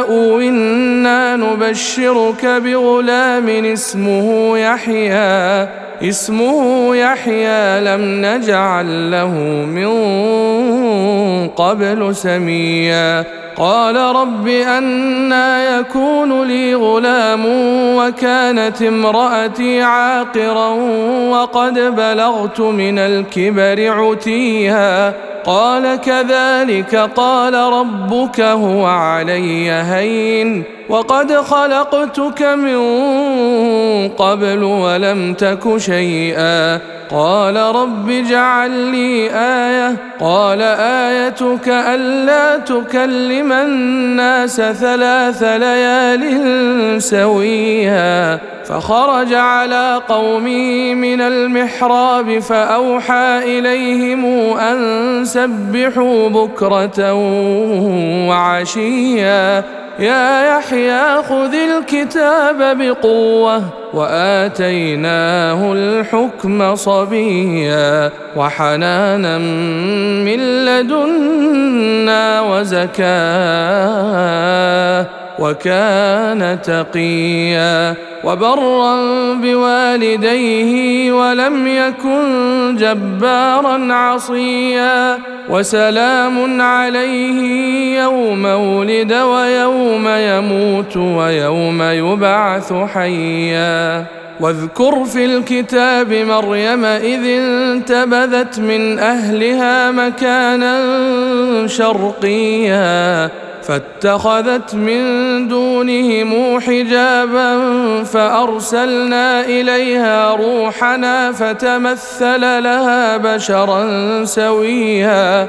إنا نبشرك بغلام اسمه يحيى. اسمه يحيى لم نجعل له من قبل سميا. قال رب أنا يكون لي غلام وكانت امرأتي عاقرا وقد بلغت من الكبر عتيها. قال كذلك قال ربك هو علي هين. وقد خلقتك من قبل ولم تك شيئا. قال رب اجعل لي آية. قال آيتك ألا تكلم الناس ثلاث ليال سويا. فخرج على قومه من المحراب فأوحى إليهم أن سبحوا بكرة وعشيا. يا يحيى خذ الكتاب بقوة وآتيناه الحكم صبيا وحنانا من لدنا وزكاة وكان تقيا وبرا بوالديه ولم يكن جبارا عصيا وسلام عليه يوم ولد ويوم يموت ويوم يبعث حيا واذكر في الكتاب مريم إذ انتبذت من أهلها مكانا شرقيا فاتخذت من دونهم حجابا فأرسلنا إليها روحنا فتمثل لها بشرا سويا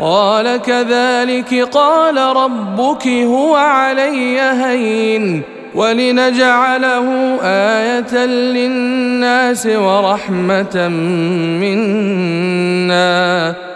قال كذلك قال ربك هو علي هين ولنجعله آية للناس ورحمة منا.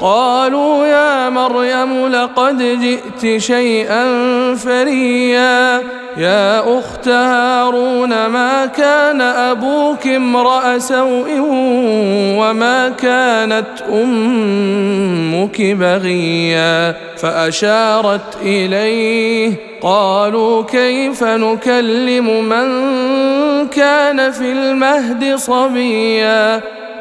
قالوا يا مريم لقد جئت شيئا فريا. يا أخت هارون ما كان أبوك امرأ سوء وما كانت أمك بغيا؟ فأشارت إليه قالوا كيف نكلم من كان في المهد صبيا؟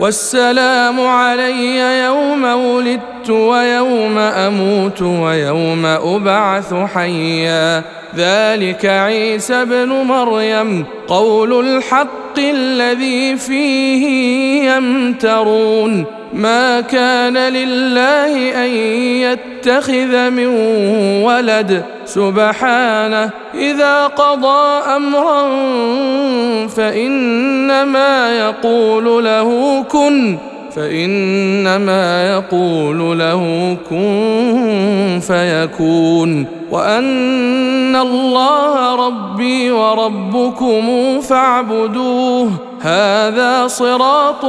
والسلام علي يوم ولدت ويوم أموت ويوم أبعث حيا. ذلك عيسى ابن مريم قول الحق الذي فيه يمترون. ما كان لله أن يتخذ من ولد. سبحانه إذا قضى أمرا فإنما يقول له كن فإنما يقول له كن فيكون. وأن الله ربي وربكم فاعبدوه. هذا صراط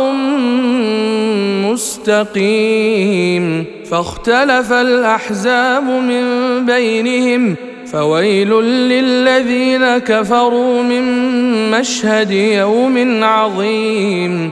مستقيم. فاختلف الأحزاب من بينهم. فويل للذين كفروا من مشهد يوم عظيم.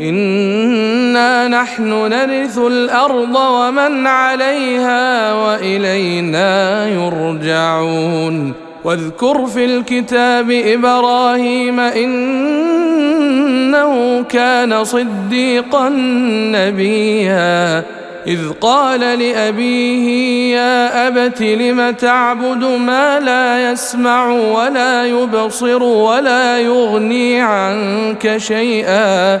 انا نحن نرث الأرض ومن عليها والينا يرجعون واذكر في الكتاب إبراهيم انه كان صديقا نبيا اذ قال لابيه يا ابت لم تعبد ما لا يسمع ولا يبصر ولا يغني عنك شيئا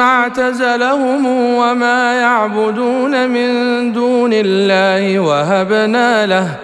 اعتزلهم وما يعبدون من دون الله وهبنا له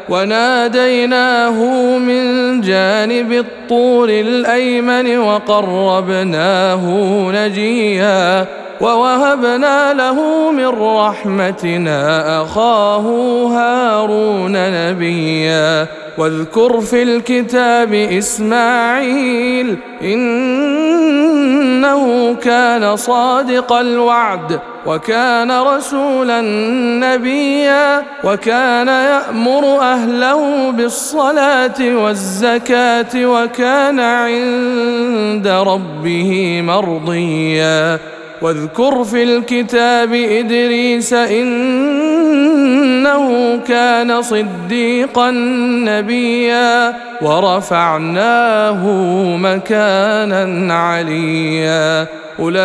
وناديناه من جانب الطور الأيمن وقربناه نجيا ووهبنا له من رحمتنا أخاه هارون نبيا واذكر في الكتاب إسماعيل إنه كان صادق الوعد وكان رسولا نبيا وكان يأمر أهله بالصلاة والزكاة وكان عند ربه مرضيا واذكر في الكتاب إدريس إنه كان صديقا نبيا ورفعناه مكانا عليا. أولئك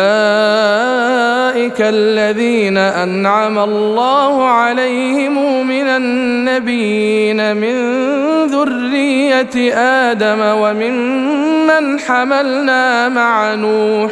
الذين أنعم الله عليهم من النبيين من ذرية آدم وممن حملنا مع نوح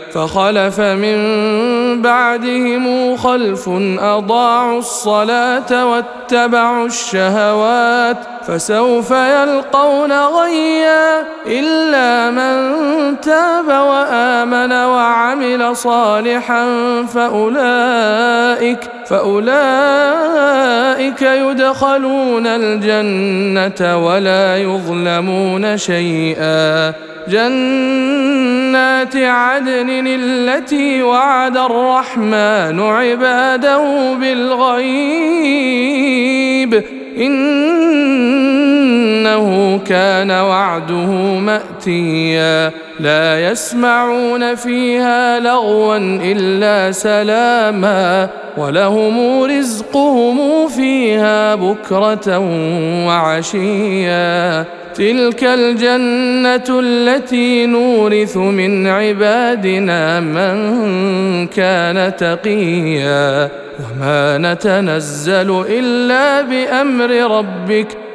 فخلف من بعدهم خلف أضاعوا الصلاة واتبعوا الشهوات فسوف يلقون غيا إلا من تاب وآمن وعمل صالحا فاولئك فأولئك يدخلون الجنة ولا يظلمون شيئا. جنات عدن التي وعد الرحمن عباده بالغيب. إنه كان وعده مأتيا. لا يسمعون فيها لغوا إلا سلاما ولهم رزقهم فيها بكرة وعشيا. تلك الجنة التي نورث من عبادنا من كان تقيا وما نتنزل إلا بأمر ربك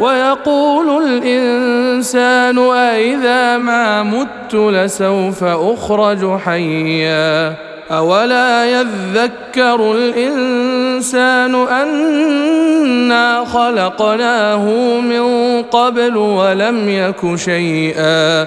ويقول الإنسان أإذا ما مت لسوف أخرج حيا أولا يذكر الإنسان أنا خلقناه من قبل ولم يك شيئا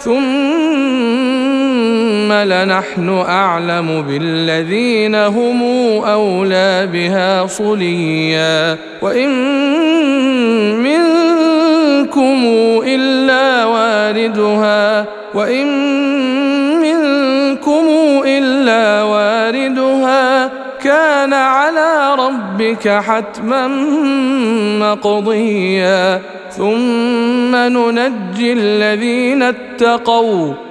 ثم لنحن أعلم بالذين هم أولى بها صليا. وإن منكم إلا واردها وإن ربك حتما مقضيا. ثم ننجي الذين اتقوا.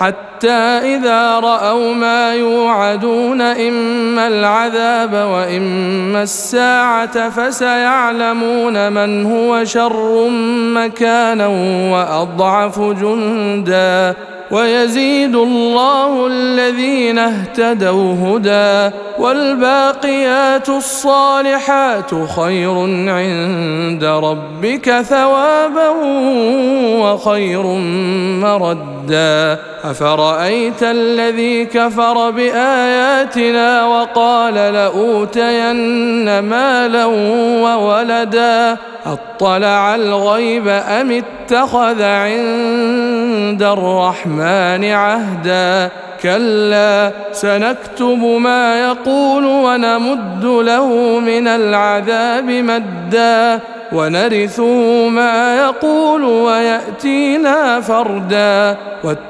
حتى إذا رأوا ما يوعدون إما العذاب وإما الساعة فسيعلمون من هو شر مكانا وأضعف جندا ويزيد الله الذين اهتدوا هدى والباقيات الصالحات خير عند ربك ثوابا وخير مردا أفرأيت الذي كفر بآياتنا وقال لأوتين مالا وولدا؟ أطلع الغيب أم اتخذ عند الرحمن عهدا؟ كلا سنكتب ما يقول ونمد له من العذاب مدا. ونرثه ما يقول ويأتينا فردا.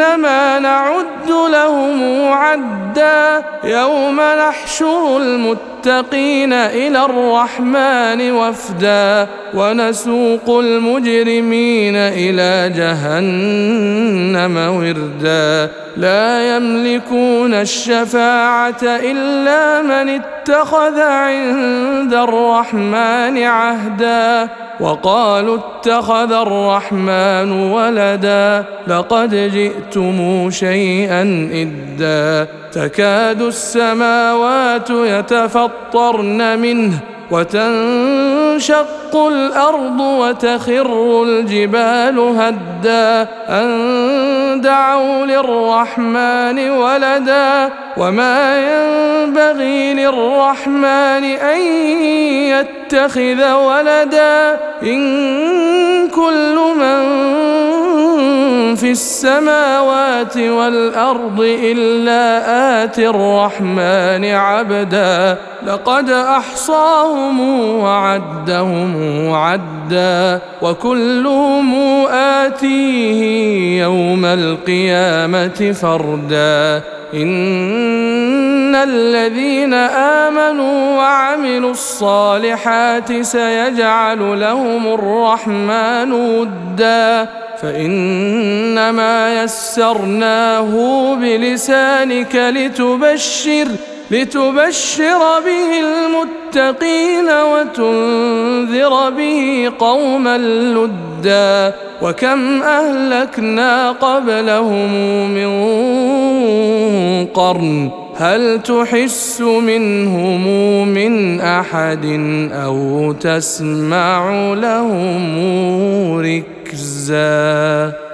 إنما نعد لهم عدا يوم نحشر المتقين. إلى الرحمن وفدا ونسوق المجرمين إلى جهنم وردا. لا يملكون الشفاعة إلا من اتخذ عند الرحمن عهدا. وقالوا اتخذ الرحمن ولدا لقد جئتم شيئا إدا. تكاد السماوات يتفطرن منه وتنشق الأرض وتخر الجبال هدا أن دعوا للرحمن ولدا وما ينبغي للرحمن أن يتخذ ولدا إن كل من في السماوات والأرض إلا اتي الرحمن عبدا. لقد أحصاهم وعدهم عدا وكلهم آتيه يوم القيامة فردا. إن الذين آمنوا وعملوا الصالحات سيجعل لهم الرحمن ودا. فإنما يسرناه بلسانك لتبشر لتبشر به المتقين وتنذر به قوما لدا. وكم أهلكنا قبلهم من قرن هل تحس منهم من أحد أو تسمع لهم ركزا؟